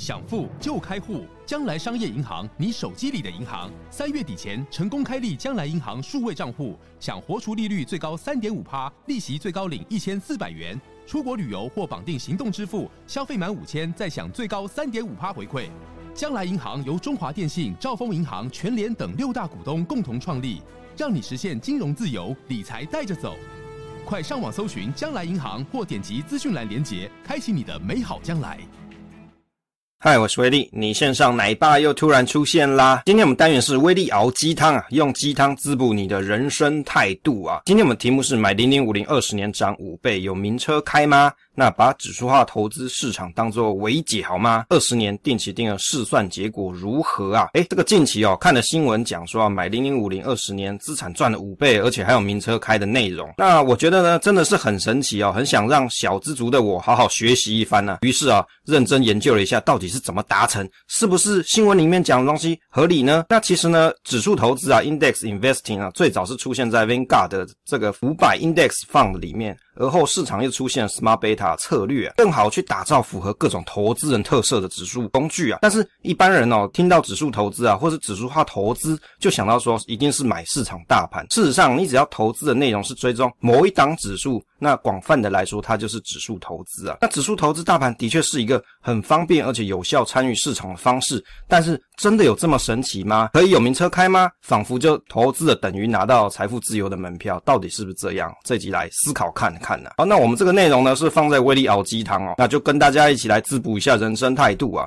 想富就开户，将来商业银行，你手机里的银行。三月底前成功开立将来银行数位账户，享活出利率最高三点五趴，利息最高领一千四百元。出国旅游或绑定行动支付，消费满五千再享最高三点五趴回馈。将来银行由中华电信、兆丰银行、全联等六大股东共同创立，让你实现金融自由，理财带着走。快上网搜寻将来银行，或点击资讯栏连结，开启你的美好将来。嗨，我是威力，你线上奶爸又突然出现啦！今天我们单元是威力熬鸡汤啊，用鸡汤滋补你的人生态度啊！今天我们题目是买零零五零二十年涨五倍，有名车开吗？那把指数化投资市场当做唯解好吗？二十年定期定额试算结果如何啊？诶，这个近期哦看的新闻讲说啊，买零零五零二十年资产赚了五倍，而且还有名车开的内容。那我觉得呢，真的是很神奇哦，很想让小资族的我好好学习一番呢、啊。于是啊，认真研究了一下，到底是怎么达成，是不是新闻里面讲的东西合理呢？那其实呢，指数投资啊，index investing 啊，最早是出现在 Vanguard 的这个五百 index fund 里面。而后市场又出现 Smart Beta 策略啊，更好去打造符合各种投资人特色的指数工具啊。但是一般人哦，听到指数投资啊，或是指数化投资，就想到说一定是买市场大盘。事实上，你只要投资的内容是追踪某一档指数，那广泛的来说，它就是指数投资啊。那指数投资大盘的确是一个很方便而且有效参与市场的方式，但是真的有这么神奇吗？可以有名车开吗？仿佛就投资了等于拿到财富自由的门票，到底是不是这样？这集来思考看看。看好，那我们这个内容呢，是放在威力熬鸡汤哦，那就跟大家一起来滋补一下人生态度啊。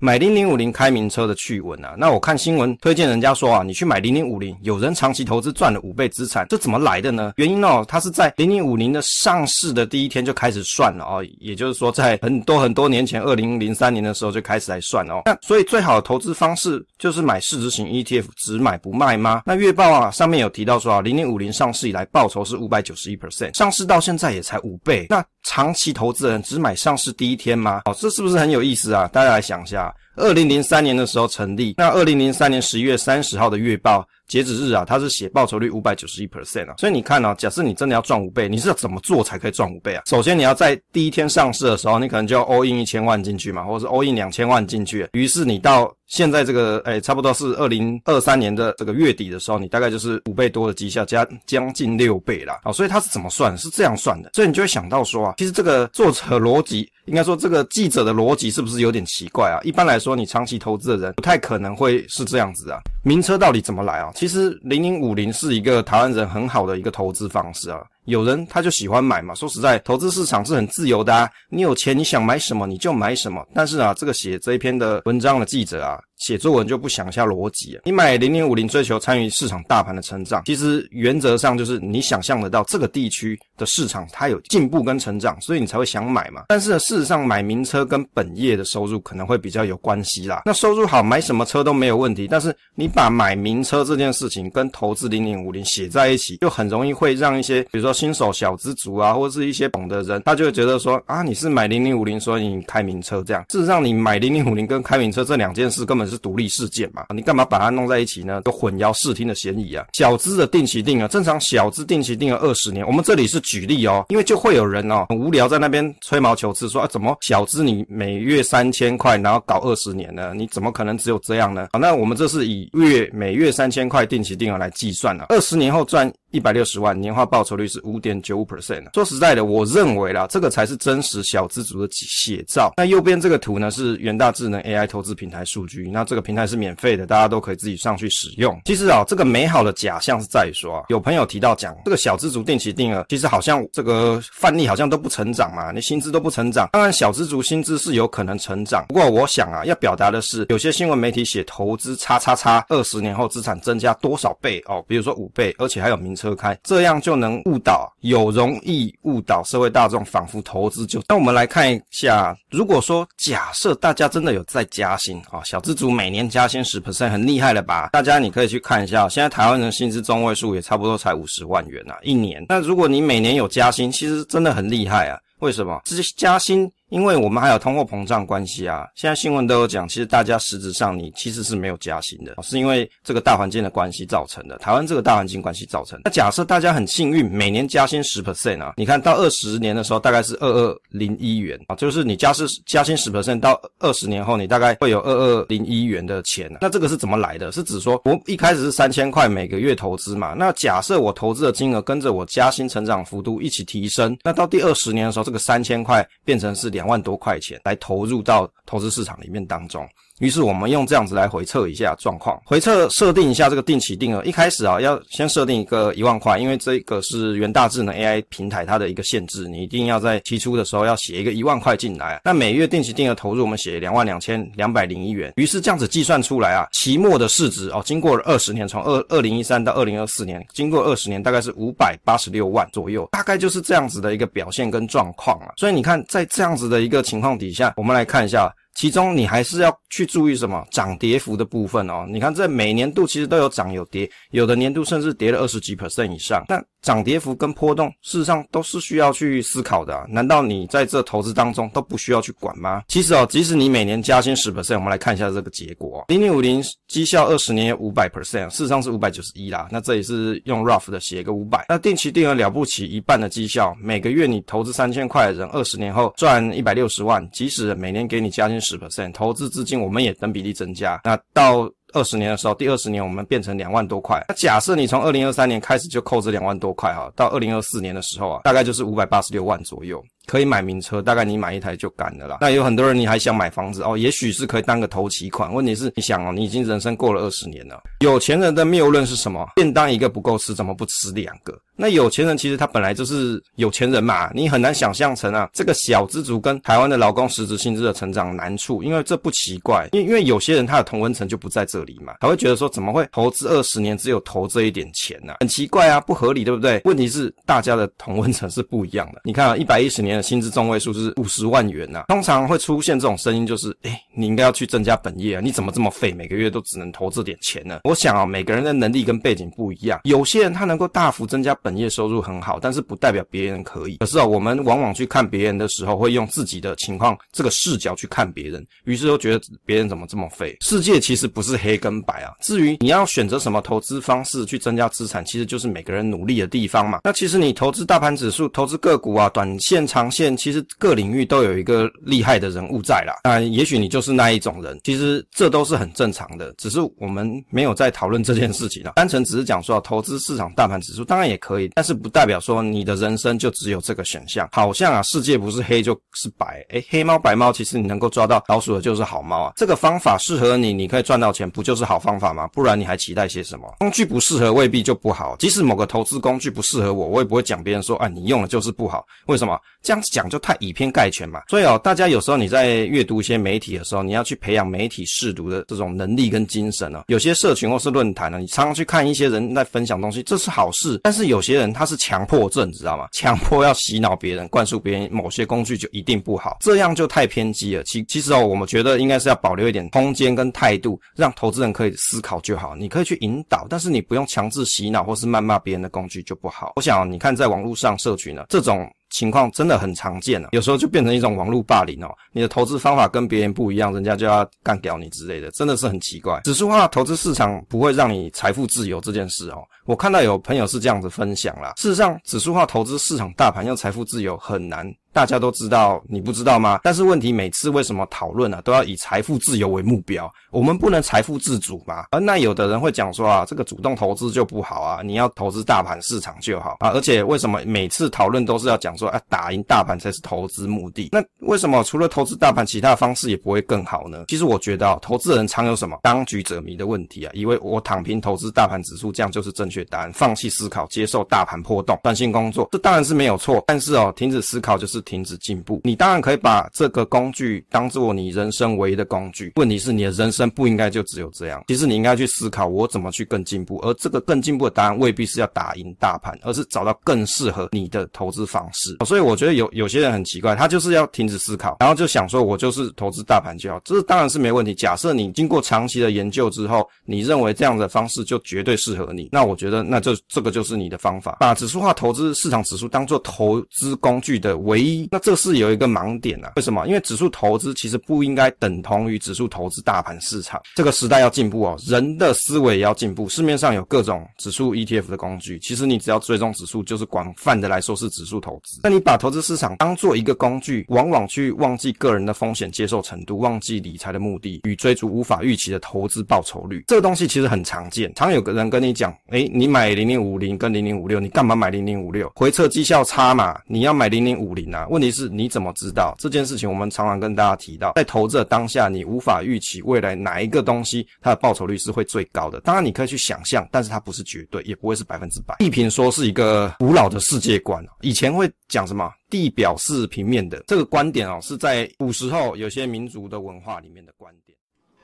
买零零五零开名车的趣闻啊，那我看新闻推荐人家说啊，你去买零零五零，有人长期投资赚了五倍资产，这怎么来的呢？原因哦，它是在零零五零的上市的第一天就开始算了哦，也就是说在很多很多年前，二零零三年的时候就开始来算哦。那所以最好的投资方式就是买市值型 ETF，只买不卖吗？那月报啊上面有提到说啊，零零五零上市以来报酬是五百九十一 percent，上市到现在也才五倍。那长期投资人只买上市第一天吗？哦，这是不是很有意思啊？大家来想一下。 있다. 二零零三年的时候成立，那二零零三年十一月三十号的月报截止日啊，它是写报酬率五百九十一 percent 啊，所以你看啊，假设你真的要赚五倍，你是要怎么做才可以赚五倍啊？首先你要在第一天上市的时候，你可能就要 all in 一千万进去嘛，或者是 all in 两千万进去，于是你到现在这个诶、差不多是二零二三年的这个月底的时候，你大概就是五倍多的绩效加将近六倍啦。好，所以它是怎么算？是这样算的，所以你就会想到说啊，其实这个作者逻辑。应该说，这个记者的逻辑是不是有点奇怪啊？一般来说，说你长期投资的人不太可能会是这样子啊。名车到底怎么来啊？其实零零五零是一个台湾人很好的一个投资方式啊。有人他就喜欢买嘛。说实在，投资市场是很自由的啊。你有钱，你想买什么你就买什么。但是啊，这个写这一篇的文章的记者啊。写作文就不想一下逻辑啊！你买零零五零追求参与市场大盘的成长，其实原则上就是你想象得到这个地区的市场它有进步跟成长，所以你才会想买嘛。但是呢，事实上买名车跟本业的收入可能会比较有关系啦。那收入好，买什么车都没有问题。但是你把买名车这件事情跟投资零零五零写在一起，就很容易会让一些比如说新手小资族啊，或者是一些懂的人，他就会觉得说啊，你是买零零五零，所以你开名车这样。事实上，你买零零五零跟开名车这两件事根本是。独立事件嘛？你干嘛把它弄在一起呢？都混淆视听的嫌疑啊！小资的定期定额，正常小资定期定额二十年。我们这里是举例哦，因为就会有人哦很无聊在那边吹毛求疵说啊，怎么小资你每月三千块，然后搞二十年呢？你怎么可能只有这样呢？好，那我们这是以月每月三千块定期定额来计算了，二十年后赚一百六十万，年化报酬率是五点九五 percent。说实在的，我认为啦，这个才是真实小资族的写照。那右边这个图呢，是远大智能 AI 投资平台数据。那这个平台是免费的，大家都可以自己上去使用。其实啊，这个美好的假象是在于说啊，有朋友提到讲这个小资族定期定额，其实好像这个范例好像都不成长嘛，你薪资都不成长。当然，小资族薪资是有可能成长，不过我想啊，要表达的是，有些新闻媒体写投资叉叉叉，二十年后资产增加多少倍哦，比如说五倍，而且还有名称。车开，这样就能误导，有容易误导社会大众，仿佛投资就。那我们来看一下，如果说假设大家真的有在加薪啊，小资族每年加薪十 percent，很厉害了吧？大家你可以去看一下，现在台湾人薪资中位数也差不多才五十万元啊，一年。那如果你每年有加薪，其实真的很厉害啊。为什么？这些加薪。因为我们还有通货膨胀关系啊。现在新闻都有讲，其实大家实质上你其实是没有加薪的，是因为这个大环境的关系造成的。台湾这个大环境关系造成。那假设大家很幸运，每年加薪十 percent 啊，你看到二十年的时候大概是二二零一元啊，就是你加是加薪十 percent 到二十年后，你大概会有二二零一元的钱啊。那这个是怎么来的？是指说我一开始是三千块每个月投资嘛？那假设我投资的金额跟着我加薪成长幅度一起提升，那到第二十年的时候，这个三千块变成是两两万多块钱来投入到投资市场里面当中。于是我们用这样子来回测一下状况，回测设定一下这个定期定额。一开始啊，要先设定一个一万块，因为这个是元大智能 AI 平台它的一个限制，你一定要在期初的时候要写一个一万块进来。那每月定期定额投入我们写两万两千两百零一元。于是这样子计算出来啊，期末的市值哦，经过了二十年，从二二零一三到二零二四年，经过二十年大概是五百八十六万左右，大概就是这样子的一个表现跟状况啊。所以你看，在这样子的一个情况底下，我们来看一下。其中你还是要去注意什么涨跌幅的部分哦。你看这每年度其实都有涨有跌，有的年度甚至跌了二十几 percent 以上。但涨跌幅跟波动，事实上都是需要去思考的啊。难道你在这投资当中都不需要去管吗？其实哦，即使你每年加薪十 percent，我们来看一下这个结果。零零五零绩效二十年五百 percent，事实上是五百九十一啦。那这里是用 rough 的写一个五百。那定期定额了不起，一半的绩效，每个月你投资三千块的人，二十年后赚一百六十万。即使每年给你加薪十 percent，投资资金我们也等比例增加。那到二十年的时候，第二十年我们变成两万多块。那假设你从二零二三年开始就扣这两万多块哈，到二零二四年的时候啊，大概就是五百八十六万左右。可以买名车，大概你买一台就干了啦。那有很多人你还想买房子哦，也许是可以当个头期款。问题是，你想哦，你已经人生过了二十年了。有钱人的谬论是什么？便当一个不够吃，怎么不吃两个？那有钱人其实他本来就是有钱人嘛，你很难想象成啊，这个小资族跟台湾的劳工实质薪资的成长难处，因为这不奇怪，因因为有些人他的同温层就不在这里嘛，他会觉得说怎么会投资二十年只有投这一点钱呢？很奇怪啊，不合理，对不对？问题是大家的同温层是不一样的。你看啊，一百一十年。薪资中位数是五十万元呐、啊，通常会出现这种声音，就是，哎、你应该要去增加本业啊，你怎么这么废，每个月都只能投这点钱呢？我想啊，每个人的能力跟背景不一样，有些人他能够大幅增加本业收入很好，但是不代表别人可以。可是啊，我们往往去看别人的时候，会用自己的情况这个视角去看别人，于是都觉得别人怎么这么废。世界其实不是黑跟白啊，至于你要选择什么投资方式去增加资产，其实就是每个人努力的地方嘛。那其实你投资大盘指数、投资个股啊，短线长。长线其实各领域都有一个厉害的人物在啦，当然，也许你就是那一种人，其实这都是很正常的，只是我们没有在讨论这件事情啊，单纯只是讲说投资市场大盘指数当然也可以，但是不代表说你的人生就只有这个选项。好像啊，世界不是黑就是白，诶，黑猫白猫，其实你能够抓到老鼠的就是好猫啊，这个方法适合你，你可以赚到钱，不就是好方法吗？不然你还期待些什么？工具不适合未必就不好，即使某个投资工具不适合我，我也不会讲别人说，啊，你用了就是不好，为什么？子讲就太以偏概全嘛，所以哦，大家有时候你在阅读一些媒体的时候，你要去培养媒体试读的这种能力跟精神哦。有些社群或是论坛呢，你常常去看一些人在分享东西，这是好事。但是有些人他是强迫症，你知道吗？强迫要洗脑别人，灌输别人某些工具就一定不好，这样就太偏激了。其其实哦，我们觉得应该是要保留一点空间跟态度，让投资人可以思考就好。你可以去引导，但是你不用强制洗脑或是谩骂别人的工具就不好。我想你看在网络上社群呢，这种。情况真的很常见了，有时候就变成一种网络霸凌哦。你的投资方法跟别人不一样，人家就要干掉你之类的，真的是很奇怪。指数化投资市场不会让你财富自由这件事哦，我看到有朋友是这样子分享啦。事实上，指数化投资市场大盘要财富自由很难。大家都知道，你不知道吗？但是问题每次为什么讨论啊，都要以财富自由为目标？我们不能财富自主吗？而那有的人会讲说啊，这个主动投资就不好啊，你要投资大盘市场就好啊。而且为什么每次讨论都是要讲说，啊，打赢大盘才是投资目的？那为什么除了投资大盘，其他方式也不会更好呢？其实我觉得啊，投资人常有什么当局者迷的问题啊，以为我躺平投资大盘指数，这样就是正确答案，放弃思考，接受大盘波动，专心工作，这当然是没有错。但是哦，停止思考就是。停止进步，你当然可以把这个工具当做你人生唯一的工具。问题是，你的人生不应该就只有这样。其实你应该去思考，我怎么去更进步。而这个更进步的答案未必是要打赢大盘，而是找到更适合你的投资方式。所以我觉得有有些人很奇怪，他就是要停止思考，然后就想说，我就是投资大盘就好。这当然是没问题。假设你经过长期的研究之后，你认为这样的方式就绝对适合你，那我觉得那就这个就是你的方法。把指数化投资市场指数当做投资工具的唯一。那这是有一个盲点啊。为什么？因为指数投资其实不应该等同于指数投资大盘市场。这个时代要进步哦，人的思维也要进步。市面上有各种指数 ETF 的工具，其实你只要追踪指数，就是广泛的来说是指数投资。那你把投资市场当做一个工具，往往去忘记个人的风险接受程度，忘记理财的目的与追逐无法预期的投资报酬率。这个东西其实很常见，常有个人跟你讲，诶，你买零零五零跟零零五六，你干嘛买零零五六？回测绩效差嘛，你要买零零五零啊？问题是你怎么知道这件事情？我们常常跟大家提到，在投资的当下，你无法预期未来哪一个东西它的报酬率是会最高的。当然你可以去想象，但是它不是绝对，也不会是百分之百。地平说是一个古老的世界观，以前会讲什么地表是平面的这个观点哦，是在古时候有些民族的文化里面的观点。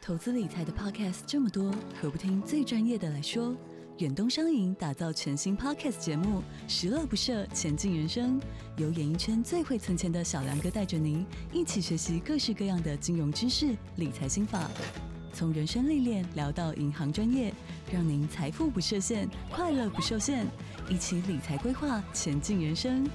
投资理财的 podcast 这么多，何不听最专业的来说？远东商银打造全新 podcast 节目，十乐不设，前进人生，由演艺圈最会存钱的小梁哥带着您一起学习各式各样的金融知识、理财心法，从人生历练聊到银行专业，让您财富不设限，快乐不受限，一起理财规划，前进人生。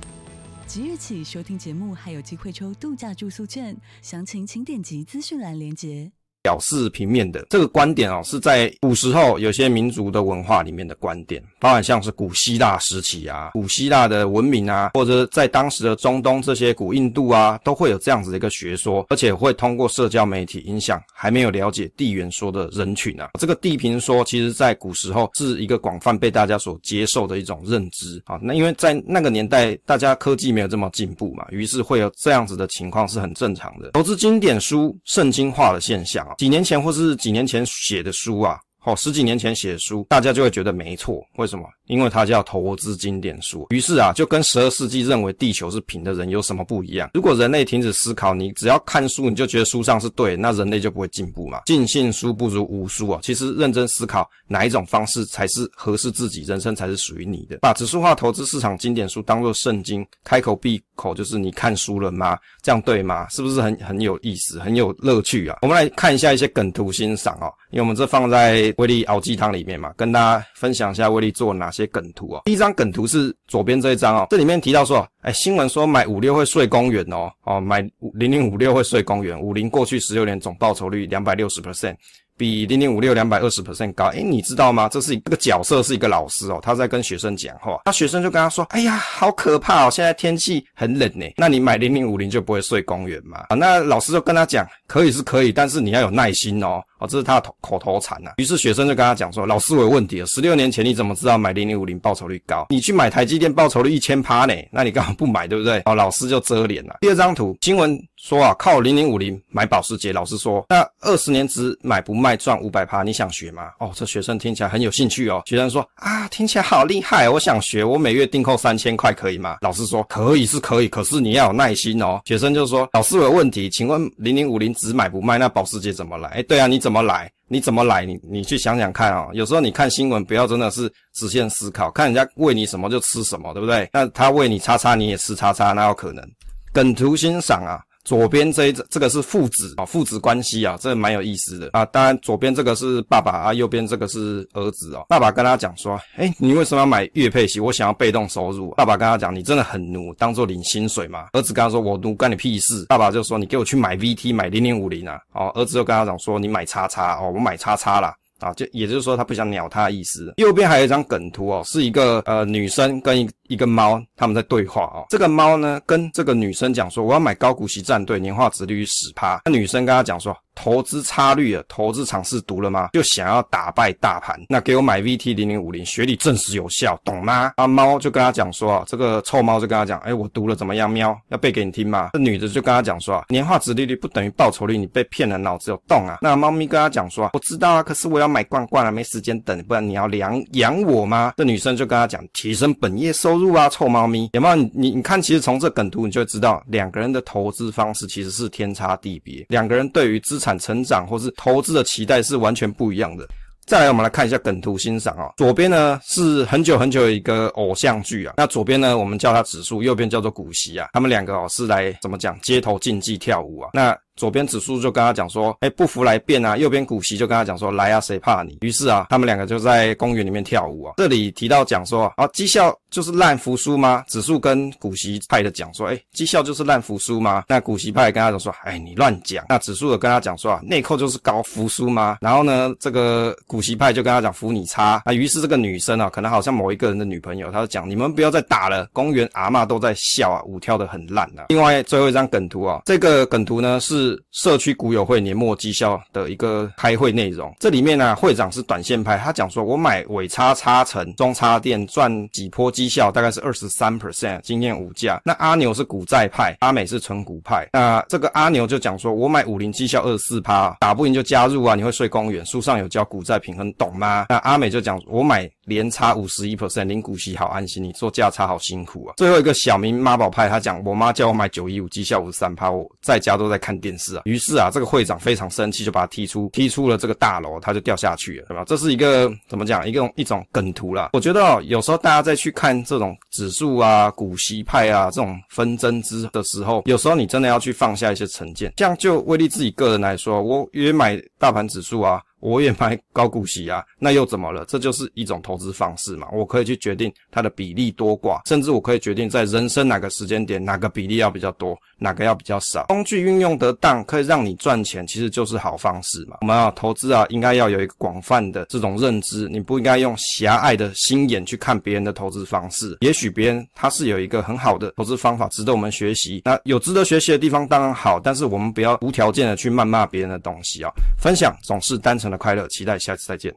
即日起收听节目还有机会抽度假住宿券，详情请点击资讯栏连接。表示平面的这个观点哦，是在古时候有些民族的文化里面的观点，包含像是古希腊时期啊，古希腊的文明啊，或者在当时的中东这些古印度啊，都会有这样子的一个学说，而且会通过社交媒体影响还没有了解地缘说的人群啊。这个地平说，其实在古时候是一个广泛被大家所接受的一种认知啊。那因为在那个年代，大家科技没有这么进步嘛，于是会有这样子的情况是很正常的。投资经典书圣经化的现象啊。几年前或是几年前写的书啊。哦，十几年前写的书，大家就会觉得没错。为什么？因为它叫投资经典书。于是啊，就跟十二世纪认为地球是平的人有什么不一样？如果人类停止思考，你只要看书，你就觉得书上是对，那人类就不会进步嘛。尽信书不如无书啊。其实认真思考，哪一种方式才是合适自己，人生才是属于你的。把指数化投资市场经典书当作圣经，开口闭口就是你看书了吗？这样对吗？是不是很很有意思，很有乐趣啊？我们来看一下一些梗图欣赏哦，因为我们这放在。威力熬鸡汤里面嘛，跟大家分享一下威力做哪些梗图哦。第一张梗图是左边这一张哦，这里面提到说，哎，新闻说买五六会睡公园哦，哦，买零零五六会睡公园，五零过去十六年总报酬率两百六十 percent。比零零五六两百二十 percent 高，诶，你知道吗？这是一个角色，是一个老师哦，他在跟学生讲话，那学生就跟他说：“哎呀，好可怕哦，现在天气很冷呢，那你买零零五零就不会睡公园嘛？”啊，那老师就跟他讲：“可以是可以，但是你要有耐心哦。”这是他的口头禅呐。于是学生就跟他讲说：“老师，我有问题了，十六年前你怎么知道买零零五零报酬率高？你去买台积电报酬率一千趴呢？那你干嘛不买，对不对？”哦，老师就遮脸了。第二张图，新闻。说啊，靠零零五零买保时捷。老师说，那二十年只买不卖赚五百趴，你想学吗？哦，这学生听起来很有兴趣哦。学生说啊，听起来好厉害，我想学，我每月订购三千块可以吗？老师说可以是可以，可是你要有耐心哦。学生就说，老师我有问题，请问零零五零只买不卖，那保时捷怎么来？哎，对啊，你怎么么来？你怎么来？你你去想想看啊。有时候你看新闻，不要真的是直线思考，看人家喂你什么就吃什么，对不对？那他喂你叉叉，你也吃叉叉，那有可能？梗图欣赏啊。左边这一这个是父子啊，父子关系啊，这蛮有意思的啊。当然，左边这个是爸爸啊，右边这个是儿子啊。爸爸跟他讲说：“诶，你为什么要买月配息？我想要被动收入。”爸爸跟他讲：“你真的很奴，当做领薪水嘛。”儿子跟他说：“我奴干你屁事。”爸爸就说：“你给我去买 VT，买零零五零啊。”哦，儿子就跟他讲说：“你买叉叉哦，我买叉叉啦。”啊，就也就是说他不想鸟他的意思。右边还有一张梗图哦，是一个呃女生跟一一个猫他们在对话哦。这个猫呢跟这个女生讲说：“我要买高股息战队，年化殖利率十趴。”那女生跟他讲说。投资差率啊，投资常识读了吗？就想要打败大盘，那给我买 VT 零零五零，学历证实有效，懂吗？啊，猫就跟他讲说啊，这个臭猫就跟他讲，哎，我读了怎么样？喵，要背给你听吗？这女的就跟他讲说啊，年化值利率不等于报酬率，你被骗了，脑子有洞啊。那猫咪跟他讲说啊，我知道啊，可是我要买罐罐啊，没时间等，不然你要养养我吗？这女生就跟他讲，提升本业收入啊，臭猫咪，有没有？你你你看，其实从这梗图你就会知道，两个人的投资方式其实是天差地别，两个人对于资产。产成长或是投资的期待是完全不一样的。再来，我们来看一下梗图欣赏啊。左边呢是很久很久的一个偶像剧啊，那左边呢我们叫它指数，右边叫做股息啊。他们两个哦是来怎么讲街头竞技跳舞啊？那左边指数就跟他讲说，哎，不服来辩啊。右边股息就跟他讲说，来啊，谁怕你？于是啊，他们两个就在公园里面跳舞啊。这里提到讲说，啊，绩效就是烂服输吗？指数跟股息派的讲说，哎，绩效就是烂服输吗？那股息派跟他讲说，哎，你乱讲。那指数的跟他讲说啊，内扣就是高服输吗？然后呢，这个股息派就跟他讲服你差。啊，于是这个女生啊，可能好像某一个人的女朋友，她就讲，你们不要再打了，公园阿嬷都在笑啊，舞跳得很烂啊。另外最后一张梗图啊，这个梗图呢是社区股友会年末绩效的一个开会内容。这里面呢，会长是短线派，他讲说，我买尾差差成中差电赚几波绩效，大概是二十三 percent，今天无价。那阿牛是股债派，阿美是纯股派。那这个阿牛就讲说，我买五零绩效二十四趴，打不赢就加入啊，你会睡公园。书上有教股债平衡，懂吗？那阿美就讲，我买连差五十一 percent，领股息好安心，你做价差好辛苦啊。最后一个小明妈宝派，他讲，我妈叫我买九一五绩效五十三趴，我在家都在看电是啊。于是啊，这个会长非常生气，就把他踢出踢出了这个大楼，他就掉下去了，对吧？这是一个怎么讲？一个一种梗图啦。我觉得哦，有时候大家在去看这种指数啊、股息派啊这种纷争之的时候，有时候你真的要去放下一些成见。这样就威力自己个人来说，我也买大盘指数啊。我也买高股息啊，那又怎么了？这就是一种投资方式嘛。我可以去决定它的比例多寡，甚至我可以决定在人生哪个时间点哪个比例要比较多，哪个要比较少。工具运用得当，可以让你赚钱，其实就是好方式嘛。我们要投资啊，应该要有一个广泛的这种认知，你不应该用狭隘的心眼去看别人的投资方式。也许别人他是有一个很好的投资方法，值得我们学习。那有值得学习的地方当然好，但是我们不要无条件的去谩骂别人的东西啊。分享总是单纯的快乐，期待下次再见。